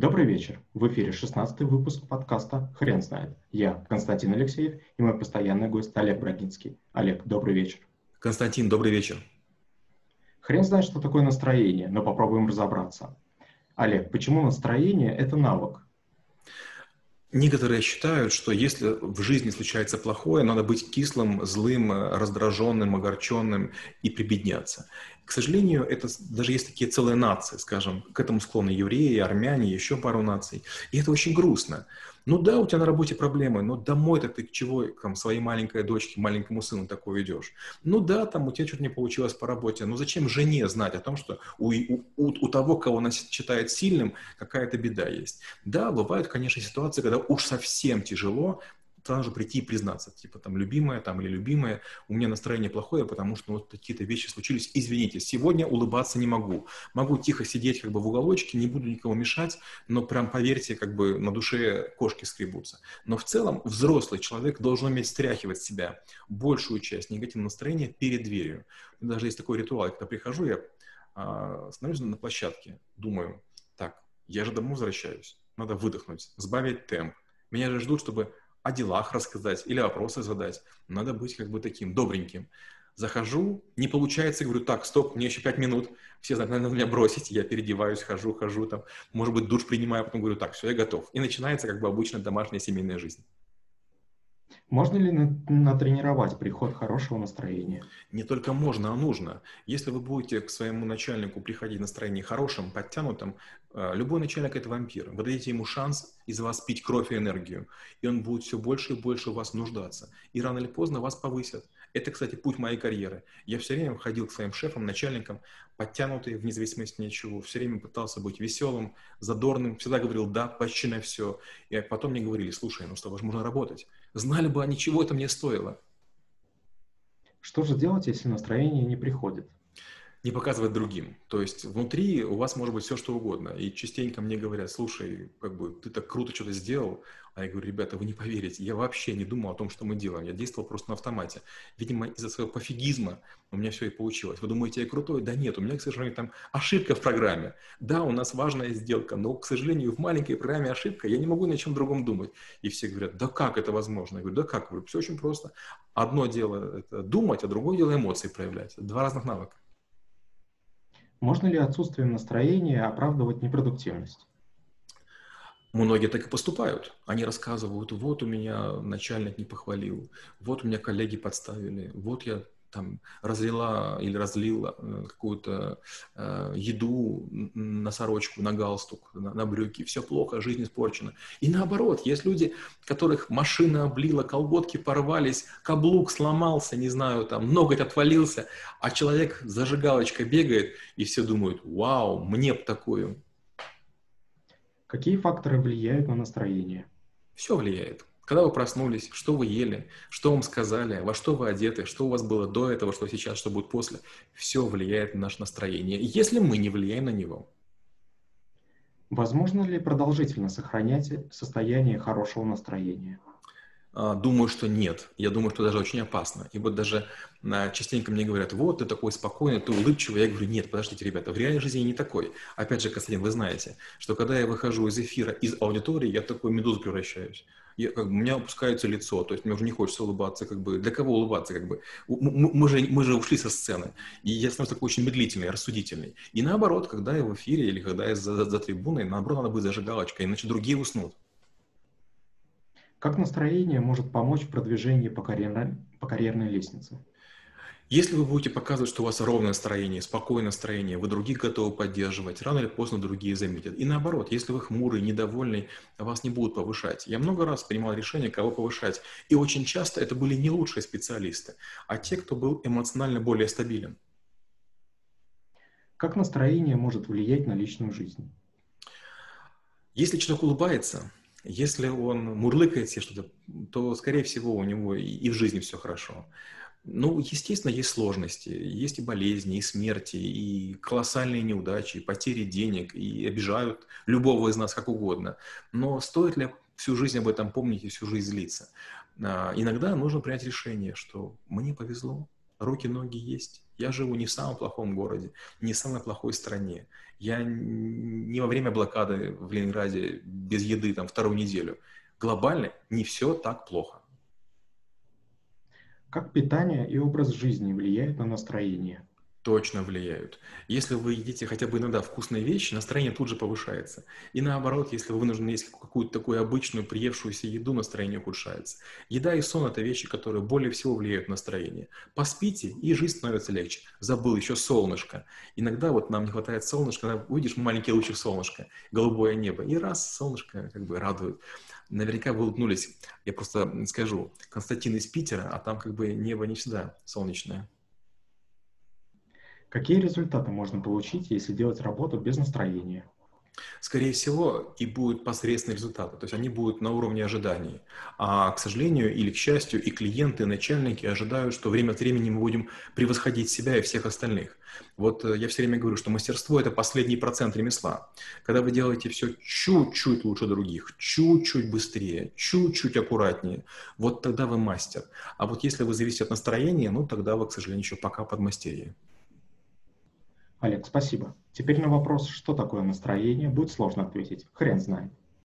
Добрый вечер. В эфире 16 выпуск подкаста «Хрен знает». Я Константин Алексеев и мой постоянный гость Олег Брагинский. Олег, добрый вечер. Константин, добрый вечер. Хрен знает, что такое настроение, но попробуем разобраться. Олег, почему настроение – это навык? Некоторые считают, что если в жизни случается плохое, надо быть кислым, злым, раздраженным, огорченным и прибедняться. К сожалению, это даже есть такие целые нации, скажем, к этому склонны евреи, армяне, еще пару наций. И это очень грустно. Ну да, у тебя на работе проблемы, но домой-то ты к чего там своей маленькой дочке, маленькому сыну такое идешь? Ну да, там у тебя что-то не получилось по работе, но зачем жене знать о том, что у, у, у того, кого она считает сильным, какая-то беда есть? Да, бывают, конечно, ситуации, когда уж совсем тяжело, сразу прийти и признаться, типа там любимая там или любимая, у меня настроение плохое, потому что ну, вот какие-то вещи случились, извините, сегодня улыбаться не могу, могу тихо сидеть как бы в уголочке, не буду никому мешать, но прям поверьте, как бы на душе кошки скребутся. Но в целом взрослый человек должен уметь стряхивать себя большую часть негативного настроения перед дверью. Даже есть такой ритуал, когда прихожу, я а, становлюсь на площадке, думаю, так, я же домой возвращаюсь, надо выдохнуть, сбавить темп. Меня же ждут, чтобы о делах рассказать или вопросы задать. Надо быть как бы таким добреньким. Захожу, не получается, говорю, так, стоп, мне еще пять минут, все знают, надо меня бросить, я переодеваюсь, хожу, хожу, там, может быть, душ принимаю, потом говорю, так, все, я готов. И начинается как бы обычная домашняя семейная жизнь. Можно ли натренировать приход хорошего настроения? Не только можно, а нужно. Если вы будете к своему начальнику приходить в настроении хорошим, подтянутым, э, любой начальник – это вампир. Вы дадите ему шанс из вас пить кровь и энергию, и он будет все больше и больше в вас нуждаться. И рано или поздно вас повысят. Это, кстати, путь моей карьеры. Я все время ходил к своим шефам, начальникам, подтянутый, вне зависимости ни от чего. Все время пытался быть веселым, задорным, всегда говорил «да» почти на все. И потом мне говорили «слушай, ну с тобой же можно работать». Знали бы они, чего это мне стоило. Что же делать, если настроение не приходит? Не показывать другим. То есть внутри у вас может быть все, что угодно. И частенько мне говорят, слушай, как бы ты так круто что-то сделал. А я говорю, ребята, вы не поверите, я вообще не думал о том, что мы делаем. Я действовал просто на автомате. Видимо, из-за своего пофигизма у меня все и получилось. Вы думаете, я крутой? Да нет, у меня, к сожалению, там ошибка в программе. Да, у нас важная сделка, но, к сожалению, в маленькой программе ошибка, я не могу ни о чем другом думать. И все говорят, да как это возможно? Я говорю, да как? Все очень просто. Одно дело это думать, а другое дело эмоции проявлять. Два разных навыка. Можно ли отсутствием настроения оправдывать непродуктивность? Многие так и поступают. Они рассказывают, вот у меня начальник не похвалил, вот у меня коллеги подставили, вот я там разлила или разлила э, какую-то э, еду на сорочку, на галстук, на, на брюки, все плохо, жизнь испорчена. И наоборот, есть люди, которых машина облила, колготки порвались, каблук сломался, не знаю, там ноготь отвалился, а человек зажигалочкой бегает, и все думают, вау, мне б такую. Какие факторы влияют на настроение? Все влияет. Когда вы проснулись, что вы ели, что вам сказали, во что вы одеты, что у вас было до этого, что сейчас, что будет после, все влияет на наше настроение, если мы не влияем на него. Возможно ли продолжительно сохранять состояние хорошего настроения? А, думаю, что нет. Я думаю, что даже очень опасно. И вот даже а, частенько мне говорят, вот, ты такой спокойный, ты улыбчивый. Я говорю, нет, подождите, ребята, в реальной жизни я не такой. Опять же, Константин, вы знаете, что когда я выхожу из эфира, из аудитории, я такой медузу превращаюсь я, как у меня опускается лицо, то есть мне уже не хочется улыбаться, как бы, для кого улыбаться, как бы, мы, мы, же, мы же ушли со сцены, и я становлюсь такой очень медлительный, рассудительный. И наоборот, когда я в эфире или когда я за, за, за трибуной, наоборот, надо быть зажигалочкой, иначе другие уснут. Как настроение может помочь в продвижении по карьерной, по карьерной лестнице? Если вы будете показывать, что у вас ровное настроение, спокойное настроение, вы других готовы поддерживать, рано или поздно другие заметят. И наоборот, если вы хмурый, недовольный, вас не будут повышать. Я много раз принимал решение, кого повышать. И очень часто это были не лучшие специалисты, а те, кто был эмоционально более стабилен. Как настроение может влиять на личную жизнь? Если человек улыбается, если он мурлыкает себе что-то, то, скорее всего, у него и в жизни все хорошо. Ну, естественно, есть сложности, есть и болезни, и смерти, и колоссальные неудачи, и потери денег, и обижают любого из нас как угодно. Но стоит ли всю жизнь об этом помнить и всю жизнь злиться? А, иногда нужно принять решение, что мне повезло, руки, ноги есть, Я живу не в самом плохом городе, не в самой плохой стране. Я не во время блокады в Ленинграде без еды там вторую неделю. Глобально не все так плохо. Как питание и образ жизни влияют на настроение? Точно влияют. Если вы едите хотя бы иногда вкусные вещи, настроение тут же повышается. И наоборот, если вы вынуждены есть какую-то такую обычную, приевшуюся еду, настроение ухудшается. Еда и сон – это вещи, которые более всего влияют на настроение. Поспите, и жизнь становится легче. Забыл еще солнышко. Иногда вот нам не хватает солнышка, увидишь маленький лучик солнышка, голубое небо, и раз солнышко как бы радует. Наверняка вы улыбнулись. Я просто скажу, Константин из Питера, а там как бы небо не всегда солнечное. Какие результаты можно получить, если делать работу без настроения? Скорее всего, и будут посредственные результаты, то есть они будут на уровне ожиданий. А, к сожалению или к счастью, и клиенты, и начальники ожидают, что время от времени мы будем превосходить себя и всех остальных. Вот э, я все время говорю, что мастерство – это последний процент ремесла. Когда вы делаете все чуть-чуть лучше других, чуть-чуть быстрее, чуть-чуть аккуратнее, вот тогда вы мастер. А вот если вы зависите от настроения, ну тогда вы, к сожалению, еще пока подмастерье. Олег, спасибо. Теперь на вопрос, что такое настроение, будет сложно ответить. Хрен знает.